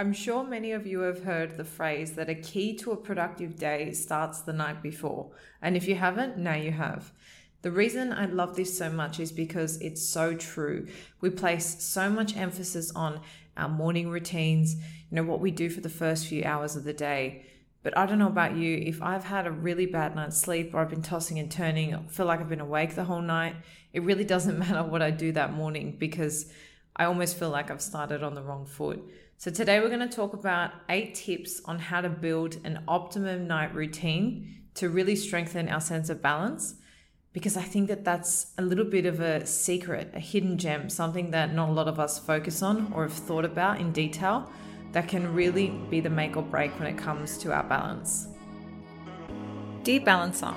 I'm sure many of you have heard the phrase that a key to a productive day starts the night before. And if you haven't, now you have. The reason I love this so much is because it's so true. We place so much emphasis on our morning routines, you know, what we do for the first few hours of the day. But I don't know about you, if I've had a really bad night's sleep or I've been tossing and turning, feel like I've been awake the whole night, it really doesn't matter what I do that morning because I almost feel like I've started on the wrong foot. So, today we're going to talk about eight tips on how to build an optimum night routine to really strengthen our sense of balance. Because I think that that's a little bit of a secret, a hidden gem, something that not a lot of us focus on or have thought about in detail that can really be the make or break when it comes to our balance. Dear Balancer,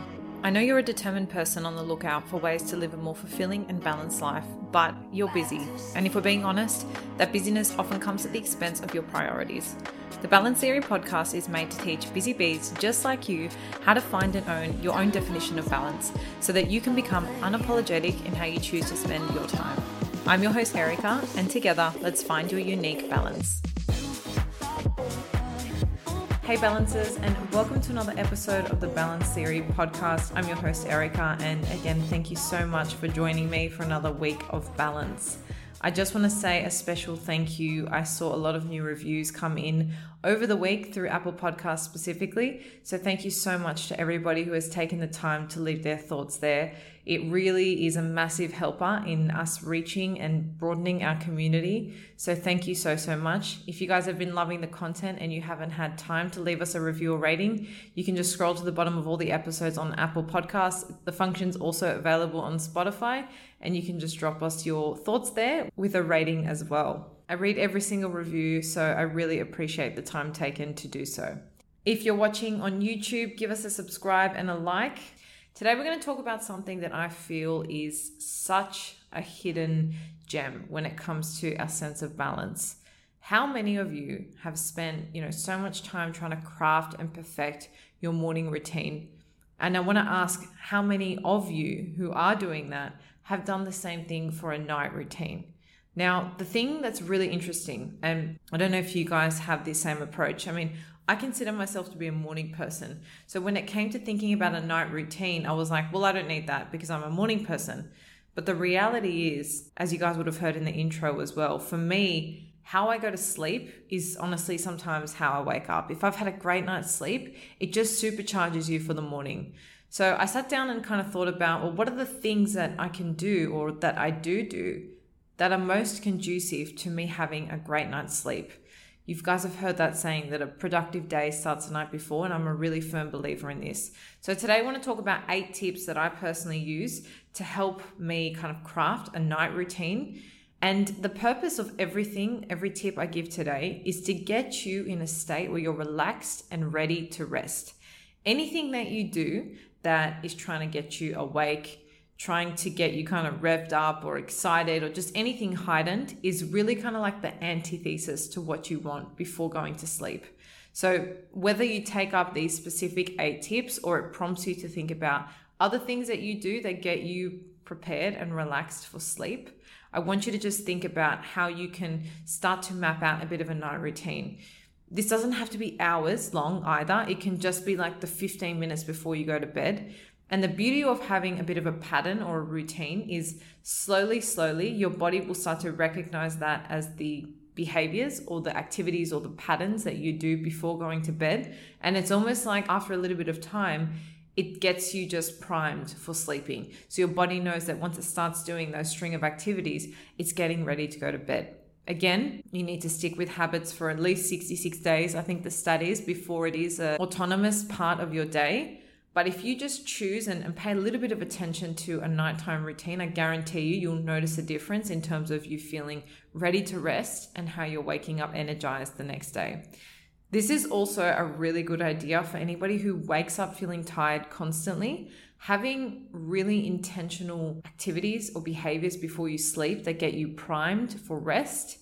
I know you're a determined person on the lookout for ways to live a more fulfilling and balanced life, but you're busy. And if we're being honest, that busyness often comes at the expense of your priorities. The Balance Theory podcast is made to teach busy bees just like you how to find and own your own definition of balance so that you can become unapologetic in how you choose to spend your time. I'm your host, Erica, and together, let's find your unique balance. Hey, Balancers, and welcome to another episode of the Balance Theory podcast. I'm your host, Erica, and again, thank you so much for joining me for another week of balance. I just want to say a special thank you. I saw a lot of new reviews come in over the week through Apple Podcasts specifically. So, thank you so much to everybody who has taken the time to leave their thoughts there. It really is a massive helper in us reaching and broadening our community. So, thank you so, so much. If you guys have been loving the content and you haven't had time to leave us a review or rating, you can just scroll to the bottom of all the episodes on Apple Podcasts. The function's also available on Spotify, and you can just drop us your thoughts there with a rating as well. I read every single review, so I really appreciate the time taken to do so. If you're watching on YouTube, give us a subscribe and a like. Today, we're going to talk about something that I feel is such a hidden gem when it comes to our sense of balance. How many of you have spent, you know, so much time trying to craft and perfect your morning routine? And I want to ask how many of you who are doing that have done the same thing for a night routine? Now, the thing that's really interesting, and I don't know if you guys have the same approach. I mean, I consider myself to be a morning person. So when it came to thinking about a night routine, I was like, well, I don't need that because I'm a morning person. But the reality is, as you guys would have heard in the intro as well, for me, how I go to sleep is honestly sometimes how I wake up. If I've had a great night's sleep, it just supercharges you for the morning. So I sat down and kind of thought about, well, what are the things that I can do or that I do do that are most conducive to me having a great night's sleep? You guys have heard that saying that a productive day starts the night before, and I'm a really firm believer in this. So, today I want to talk about eight tips that I personally use to help me kind of craft a night routine. And the purpose of everything, every tip I give today, is to get you in a state where you're relaxed and ready to rest. Anything that you do that is trying to get you awake, trying to get you kind of revved up or excited or just anything heightened is really kind of like the antithesis to what you want before going to sleep. So, whether you take up these specific eight tips or it prompts you to think about other things that you do that get you prepared and relaxed for sleep, I want you to just think about how you can start to map out a bit of a night routine. This doesn't have to be hours long either. It can just be like the 15 minutes before you go to bed. And the beauty of having a bit of a pattern or a routine is slowly, slowly, your body will start to recognize that as the behaviors or the activities or the patterns that you do before going to bed. And it's almost like after a little bit of time, it gets you just primed for sleeping. So your body knows that once it starts doing those string of activities, it's getting ready to go to bed. Again, you need to stick with habits for at least 66 days. I think the studies before it is an autonomous part of your day. But if you just choose and, and pay a little bit of attention to a nighttime routine, I guarantee you, you'll notice a difference in terms of you feeling ready to rest and how you're waking up energized the next day. This is also a really good idea for anybody who wakes up feeling tired constantly. Having really intentional activities or behaviors before you sleep that get you primed for rest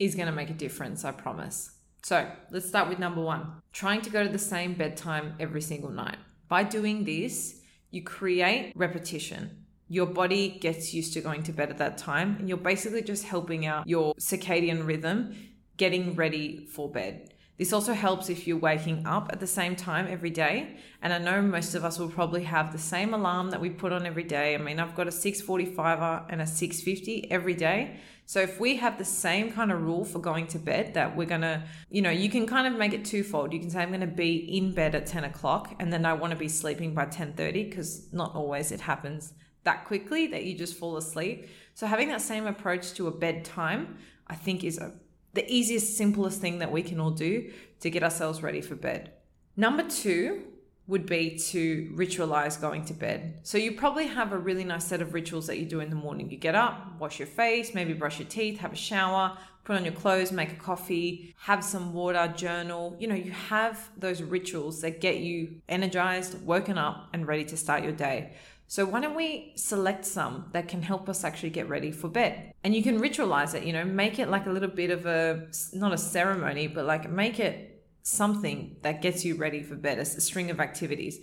is going to make a difference, I promise. So let's start with number one trying to go to the same bedtime every single night. By doing this, you create repetition. Your body gets used to going to bed at that time, and you're basically just helping out your circadian rhythm getting ready for bed. This also helps if you're waking up at the same time every day. And I know most of us will probably have the same alarm that we put on every day. I mean, I've got a 645er and a 650 every day. So if we have the same kind of rule for going to bed that we're going to, you know, you can kind of make it twofold. You can say, I'm going to be in bed at 10 o'clock and then I want to be sleeping by 1030 because not always it happens that quickly that you just fall asleep. So having that same approach to a bedtime, I think is a the easiest, simplest thing that we can all do to get ourselves ready for bed. Number two would be to ritualize going to bed. So you probably have a really nice set of rituals that you do in the morning. You get up, wash your face, maybe brush your teeth, have a shower, put on your clothes, make a coffee, have some water, journal. You know, you have those rituals that get you energized, woken up, and ready to start your day. So why don't we select some that can help us actually get ready for bed? And you can ritualize it, you know, make it like a little bit of a not a ceremony, but like make it something that gets you ready for bed, a string of activities.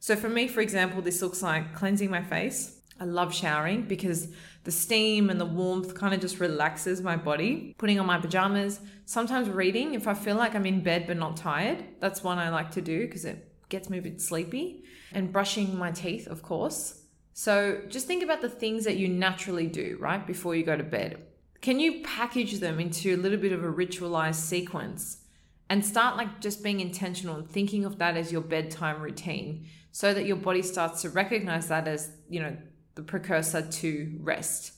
So for me, for example, this looks like cleansing my face. I love showering because the steam and the warmth kind of just relaxes my body. Putting on my pajamas, sometimes reading if I feel like I'm in bed but not tired. That's one I like to do because it gets me a bit sleepy and brushing my teeth, of course. So just think about the things that you naturally do, right, before you go to bed. Can you package them into a little bit of a ritualized sequence and start like just being intentional and thinking of that as your bedtime routine so that your body starts to recognize that as, you know, the precursor to rest.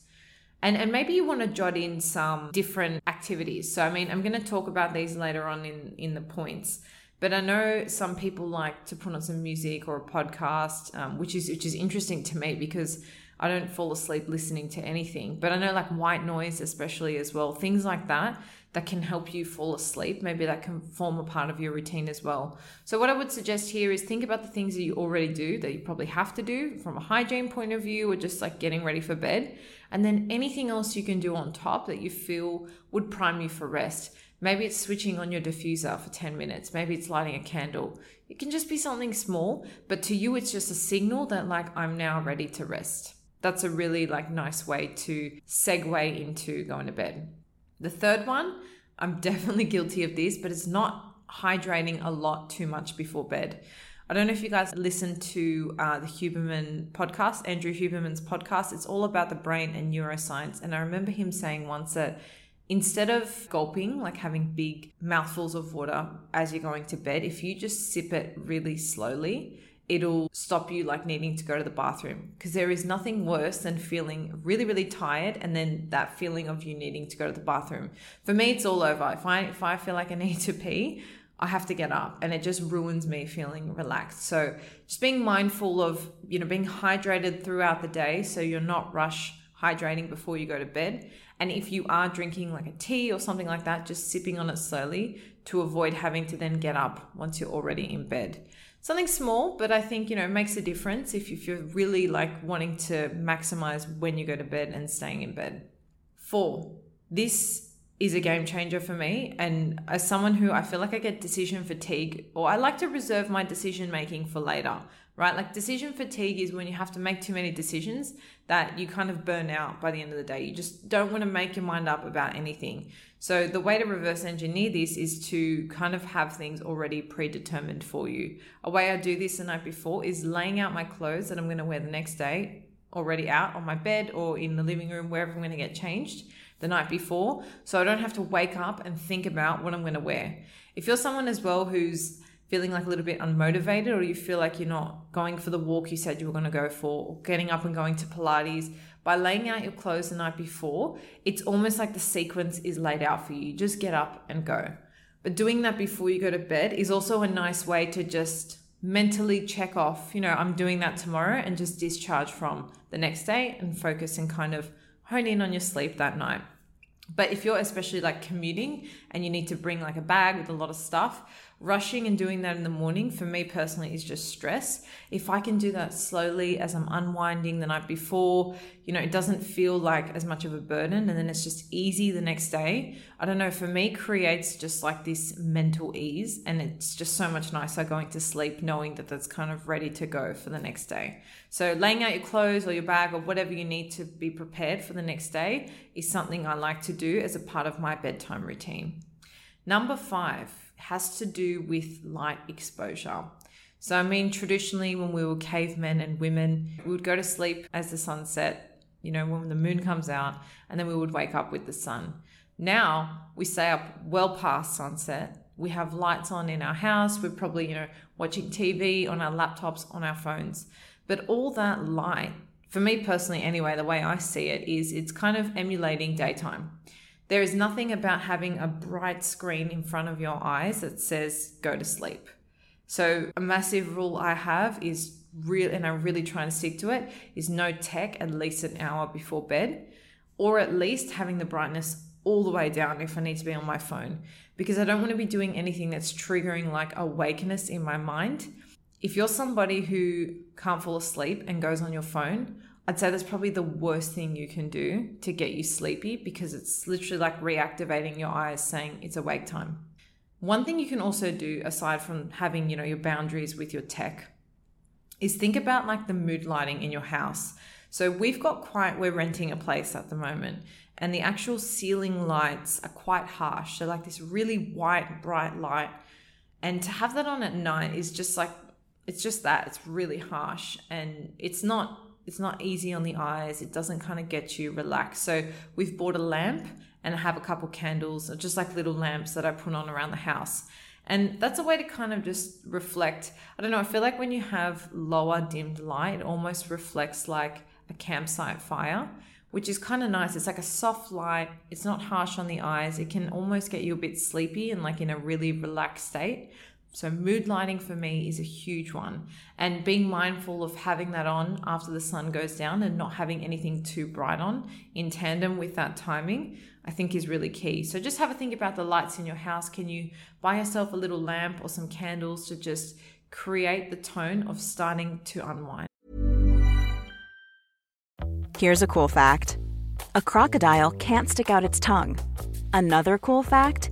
And, and maybe you want to jot in some different activities. So, I mean, I'm going to talk about these later on in, in the points. But I know some people like to put on some music or a podcast, um, which is which is interesting to me because I don't fall asleep listening to anything. But I know like white noise, especially as well, things like that that can help you fall asleep. Maybe that can form a part of your routine as well. So what I would suggest here is think about the things that you already do that you probably have to do from a hygiene point of view or just like getting ready for bed. And then anything else you can do on top that you feel would prime you for rest. Maybe it's switching on your diffuser for 10 minutes. Maybe it's lighting a candle. It can just be something small, but to you, it's just a signal that, like, I'm now ready to rest. That's a really, like, nice way to segue into going to bed. The third one, I'm definitely guilty of this, but it's not hydrating a lot too much before bed. I don't know if you guys listen to uh, the Huberman podcast, Andrew Huberman's podcast. It's all about the brain and neuroscience. And I remember him saying once that instead of gulping, like having big mouthfuls of water as you're going to bed, if you just sip it really slowly, it'll stop you like needing to go to the bathroom because there is nothing worse than feeling really really tired and then that feeling of you needing to go to the bathroom for me it's all over if i if i feel like i need to pee i have to get up and it just ruins me feeling relaxed so just being mindful of you know being hydrated throughout the day so you're not rush hydrating before you go to bed and if you are drinking like a tea or something like that, just sipping on it slowly to avoid having to then get up once you're already in bed. Something small, but I think, you know, makes a difference if, if you're really like wanting to maximize when you go to bed and staying in bed. Four, this is a game changer for me. And as someone who I feel like I get decision fatigue, or I like to reserve my decision making for later right? Like decision fatigue is when you have to make too many decisions that you kind of burn out by the end of the day. You just don't want to make your mind up about anything. So the way to reverse engineer this is to kind of have things already predetermined for you. A way I do this the night before is laying out my clothes that I'm going to wear the next day already out on my bed or in the living room, wherever I'm going to get changed the night before. So I don't have to wake up and think about what I'm going to wear. If you're someone as well who's feeling like a little bit unmotivated or you feel like you're not going for the walk you said you were going to go for or getting up and going to Pilates, by laying out your clothes the night before, it's almost like the sequence is laid out for you. You just get up and go. But doing that before you go to bed is also a nice way to just mentally check off, you know, I'm doing that tomorrow and just discharge from the next day and focus and kind of hone in on your sleep that night. But if you're especially like commuting and you need to bring like a bag with a lot of stuff, rushing and doing that in the morning for me personally is just stress. If I can do that slowly as I'm unwinding the night before, you know, it doesn't feel like as much of a burden and then it's just easy the next day. I don't know, for me creates just like this mental ease and it's just so much nicer going to sleep knowing that that's kind of ready to go for the next day. So laying out your clothes or your bag or whatever you need to be prepared for the next day is something I like to do as a part of my bedtime routine. Number five has to do with light exposure. So, I mean, traditionally, when we were cavemen and women, we would go to sleep as the sun set, you know, when the moon comes out, and then we would wake up with the sun. Now we stay up well past sunset. We have lights on in our house. We're probably, you know, watching TV on our laptops, on our phones. But all that light, for me personally, anyway, the way I see it is it's kind of emulating daytime. There is nothing about having a bright screen in front of your eyes that says go to sleep. So, a massive rule I have is real, and I'm really trying to stick to it, is no tech at least an hour before bed, or at least having the brightness all the way down if I need to be on my phone, because I don't want to be doing anything that's triggering like awakeness in my mind. If you're somebody who can't fall asleep and goes on your phone, I'd say that's probably the worst thing you can do to get you sleepy because it's literally like reactivating your eyes saying it's awake time. One thing you can also do aside from having, you know, your boundaries with your tech is think about like the mood lighting in your house. So we've got quite we're renting a place at the moment and the actual ceiling lights are quite harsh. So like this really white bright light and to have that on at night is just like it's just that it's really harsh and it's not it's not easy on the eyes. It doesn't kind of get you relaxed. So we've bought a lamp and I have a couple candles, uh, just like little lamps that I put on around the house. And that's a way to kind of just reflect. I don't know, I feel like when you have lower dimmed light, it almost reflects like a campsite fire, which is kind of nice. It's like a soft light, it's not harsh on the eyes. It can almost get you a bit sleepy and like in a really relaxed state. So, mood lighting for me is a huge one. And being mindful of having that on after the sun goes down and not having anything too bright on in tandem with that timing, I think is really key. So, just have a think about the lights in your house. Can you buy yourself a little lamp or some candles to just create the tone of starting to unwind? Here's a cool fact a crocodile can't stick out its tongue. Another cool fact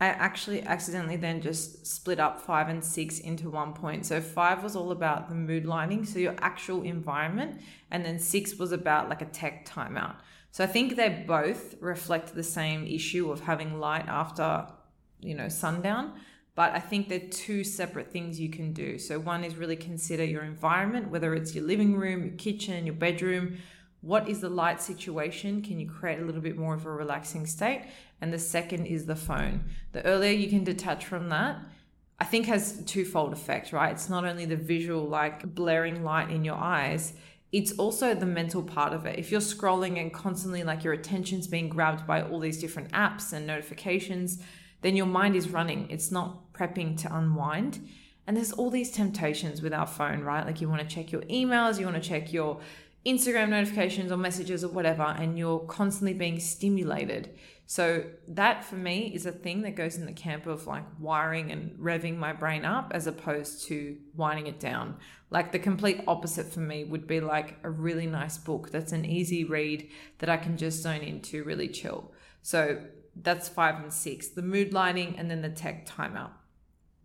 I actually accidentally then just split up five and six into one point. So five was all about the mood lighting, so your actual environment, and then six was about like a tech timeout. So I think they both reflect the same issue of having light after, you know, sundown. But I think they're two separate things you can do. So one is really consider your environment, whether it's your living room, your kitchen, your bedroom, what is the light situation? Can you create a little bit more of a relaxing state? And the second is the phone. The earlier you can detach from that, I think has twofold effect, right? It's not only the visual, like blaring light in your eyes, it's also the mental part of it. If you're scrolling and constantly like your attention's being grabbed by all these different apps and notifications, then your mind is running. It's not prepping to unwind. And there's all these temptations with our phone, right? Like you want to check your emails, you want to check your Instagram notifications or messages or whatever, and you're constantly being stimulated. So, that for me is a thing that goes in the camp of like wiring and revving my brain up as opposed to winding it down. Like the complete opposite for me would be like a really nice book that's an easy read that I can just zone into, really chill. So, that's five and six the mood lighting and then the tech timeout.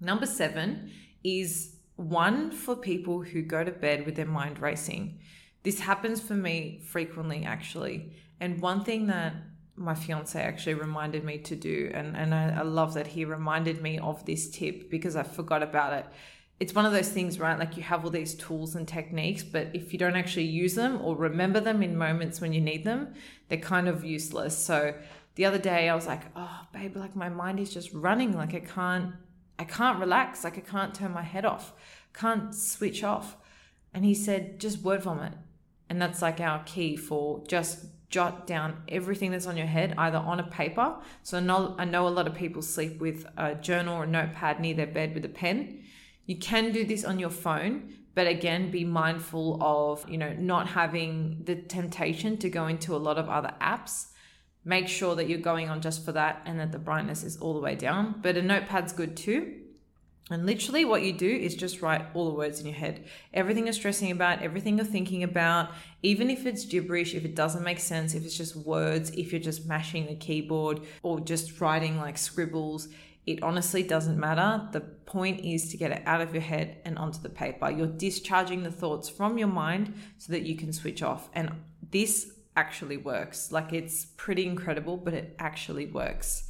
Number seven is one for people who go to bed with their mind racing. This happens for me frequently, actually. And one thing that my fiance actually reminded me to do, and, and I, I love that he reminded me of this tip because I forgot about it. It's one of those things, right? Like you have all these tools and techniques, but if you don't actually use them or remember them in moments when you need them, they're kind of useless. So the other day I was like, oh, babe, like my mind is just running. Like I can't, I can't relax. Like I can't turn my head off, can't switch off. And he said, just word vomit. And that's like our key for just jot down everything that's on your head, either on a paper. So I know, a lot of people sleep with a journal or a notepad near their bed with a pen. You can do this on your phone, but again, be mindful of, you know, not having the temptation to go into a lot of other apps. Make sure that you're going on just for that and that the brightness is all the way down. But a notepad's good too. And literally, what you do is just write all the words in your head. Everything you're stressing about, everything you're thinking about, even if it's gibberish, if it doesn't make sense, if it's just words, if you're just mashing the keyboard or just writing like scribbles, it honestly doesn't matter. The point is to get it out of your head and onto the paper. You're discharging the thoughts from your mind so that you can switch off. And this actually works. Like it's pretty incredible, but it actually works.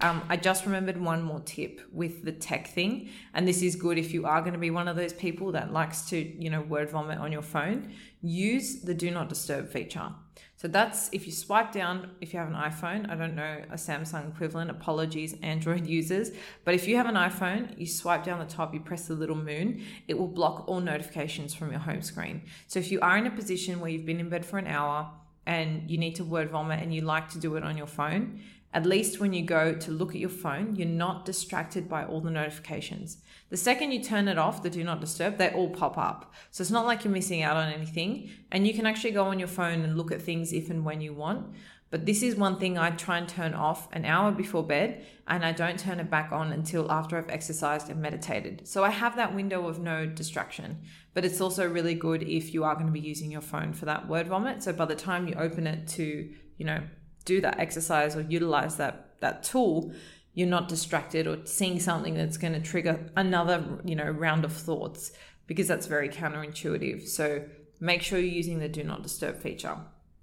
Um, I just remembered one more tip with the tech thing, and this is good if you are going to be one of those people that likes to, you know, word vomit on your phone. Use the do not disturb feature. So that's if you swipe down, if you have an iPhone, I don't know a Samsung equivalent, apologies, Android users, but if you have an iPhone, you swipe down the top, you press the little moon, it will block all notifications from your home screen. So if you are in a position where you've been in bed for an hour and you need to word vomit and you like to do it on your phone, at least when you go to look at your phone, you're not distracted by all the notifications. The second you turn it off, the do not disturb, they all pop up. So it's not like you're missing out on anything. And you can actually go on your phone and look at things if and when you want. But this is one thing I try and turn off an hour before bed, and I don't turn it back on until after I've exercised and meditated. So I have that window of no distraction. But it's also really good if you are going to be using your phone for that word vomit. So by the time you open it to, you know, do that exercise or utilize that that tool, you're not distracted or seeing something that's going to trigger another, you know, round of thoughts because that's very counterintuitive. So make sure you're using the do not disturb feature.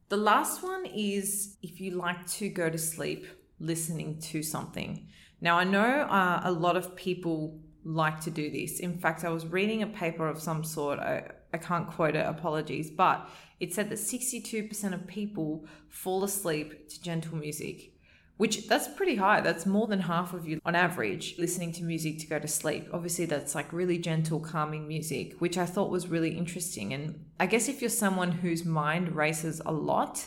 The last one is if you like to go to sleep listening to something. Now, I know uh, a lot of people like to do this. In fact, I was reading a paper of some sort. I, I can't quote it, apologies, but it said that 62% of people fall asleep to gentle music, which that's pretty high. That's more than half of you on average listening to music to go to sleep. Obviously, that's like really gentle, calming music, which I thought was really interesting. And I guess if you're someone whose mind races a lot,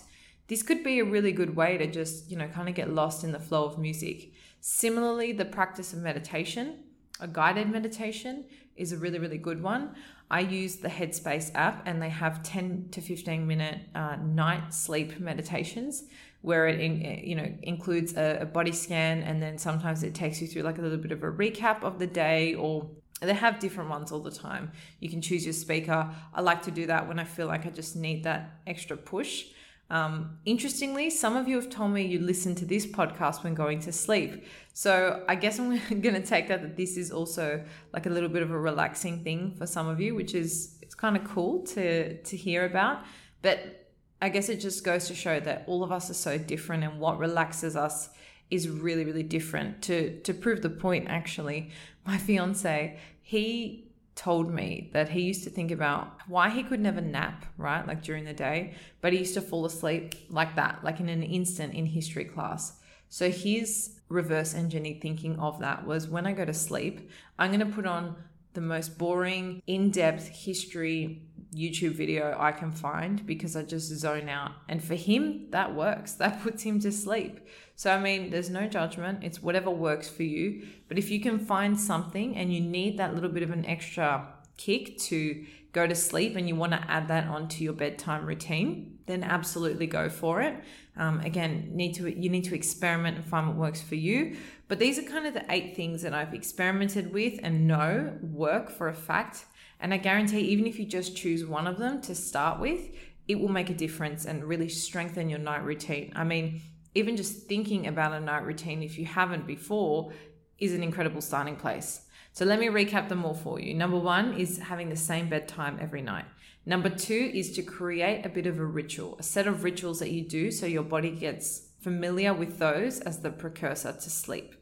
this could be a really good way to just, you know, kind of get lost in the flow of music. Similarly, the practice of meditation, a guided meditation, is a really, really good one. I use the Headspace app and they have 10 to 15 minute uh, night sleep meditations where it in, you know includes a, a body scan and then sometimes it takes you through like a little bit of a recap of the day or they have different ones all the time. You can choose your speaker. I like to do that when I feel like I just need that extra push. Um, interestingly, some of you have told me you listen to this podcast when going to sleep. So I guess I'm going to take that that this is also like a little bit of a relaxing thing for some of you, which is it's kind of cool to to hear about. But I guess it just goes to show that all of us are so different, and what relaxes us is really really different. To to prove the point, actually, my fiance he told me that he used to think about why he could never nap, right? Like during the day, but he used to fall asleep like that, like in an instant in history class. So his reverse engineered thinking of that was when I go to sleep, I'm going to put on the most boring, in depth history YouTube video I can find because I just zone out. And for him, that works. That puts him to sleep. So, I mean, there's no judgment. It's whatever works for you. But if you can find something and you need that little bit of an extra kick to go to sleep and you want to add that onto your bedtime routine, then absolutely go for it. Um, again, need to you need to experiment and find what works for you. But these are kind of the eight things that I've experimented with and know work for a fact. And I guarantee, even if you just choose one of them to start with, it will make a difference and really strengthen your night routine. I mean, even just thinking about a night routine, if you haven't before, is an incredible starting place. So let me recap them all for you. Number one is having the same bedtime every night. Number two is to create a bit of a ritual, a set of rituals that you do so your body gets familiar with those as the precursor to sleep.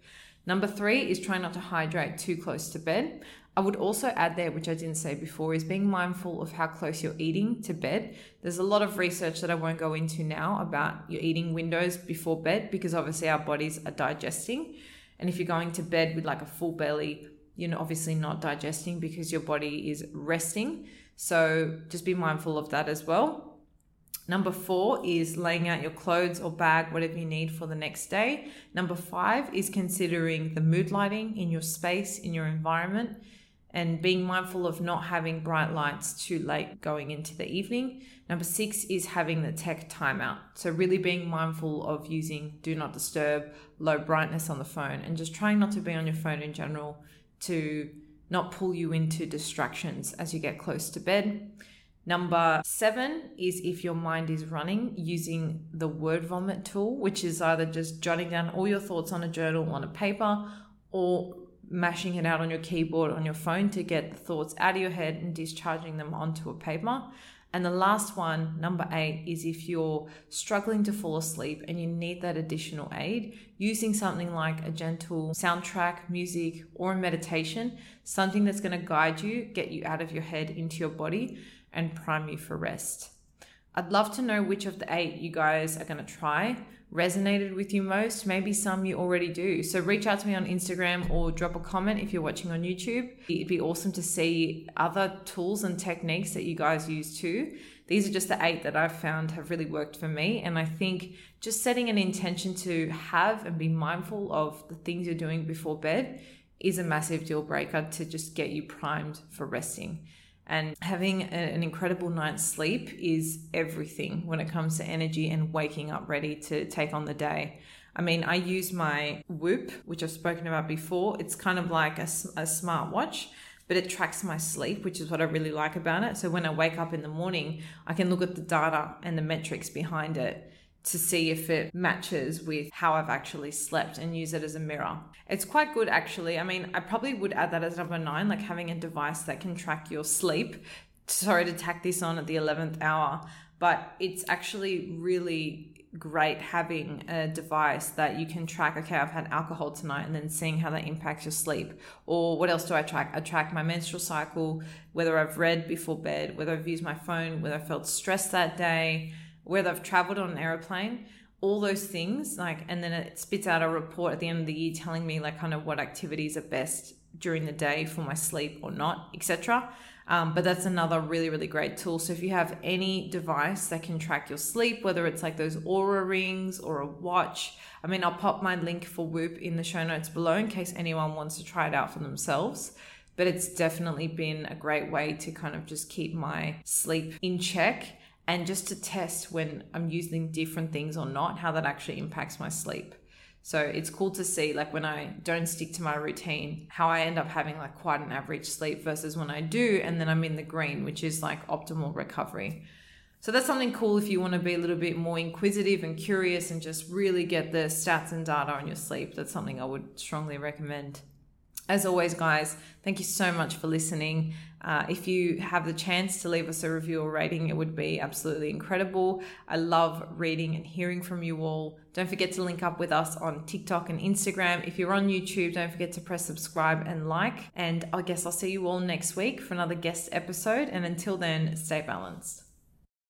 Number three is try not to hydrate too close to bed. I would also add there, which I didn't say before, is being mindful of how close you're eating to bed. There's a lot of research that I won't go into now about your eating windows before bed because obviously our bodies are digesting. And if you're going to bed with like a full belly, you're obviously not digesting because your body is resting. So just be mindful of that as well. Number four is laying out your clothes or bag, whatever you need for the next day. Number five is considering the mood lighting in your space, in your environment and being mindful of not having bright lights too late going into the evening. Number six is having the tech timeout. So, really being mindful of using do not disturb, low brightness on the phone, and just trying not to be on your phone in general to not pull you into distractions as you get close to bed. Number seven is if your mind is running using the word vomit tool, which is either just jotting down all your thoughts on a journal on a paper or mashing it out on your keyboard on your phone to get the thoughts out of your head and discharging them onto a paper. And the last one, number eight, is if you're struggling to fall asleep and you need that additional aid, using something like a gentle soundtrack, music, or a meditation, something that's going to guide you, get you out of your head into your body, and prime you for rest. I'd love to know which of the eight you guys are going to try resonated with you most. Maybe some you already do. So reach out to me on Instagram or drop a comment if you're watching on YouTube. It'd be awesome to see other tools and techniques that you guys use too. These are just the eight that I've found have really worked for me. And I think just setting an intention to have and be mindful of the things you're doing before bed is a massive deal breaker to just get you primed for resting. And having a, an incredible night's sleep is everything when it comes to energy and waking up ready to take on the day. I mean, I use my Whoop, which I've spoken about before. It's kind of like a, a smartwatch, but it tracks my sleep, which is what I really like about it. So when I wake up in the morning, I can look at the data and the metrics behind it to see if it matches with how I've actually slept and use it as a mirror. It's quite good actually. I mean, I probably would add that as number nine, like having a device that can track your sleep. Sorry to tack this on at the 11th hour, but it's actually really great having a device that you can track okay i've had alcohol tonight and then seeing how that impacts your sleep or what else do i track i track my menstrual cycle whether i've read before bed whether i've used my phone whether i felt stressed that day whether I've traveled on an aeroplane, all those things, like, and then it spits out a report at the end of the year telling me, like, kind of what activities are best during the day for my sleep or not, etc. Um, but that's another really, really great tool. So if you have any device that can track your sleep, whether it's like those Oura rings or a watch, I mean, I'll pop my link for Whoop in the show notes below in case anyone wants to try it out for themselves. But it's definitely been a great way to kind of just keep my sleep in check and just to test when I'm using different things or not, how that actually impacts my sleep. So it's cool to see, like, when I don't stick to my routine, how I end up having like quite an average sleep versus when I do, and then I'm in the green, which is like optimal recovery. So that's something cool if you want to be a little bit more inquisitive and curious and just really get the stats and data on your sleep. That's something I would strongly recommend. As always, guys, thank you so much for listening. Uh, if you have the chance to leave us a review or rating, it would be absolutely incredible. I love reading and hearing from you all. Don't forget to link up with us on TikTok and Instagram. If you're on YouTube, don't forget to press subscribe and like. And I guess I'll see you all next week for another guest episode. And until then, stay balanced.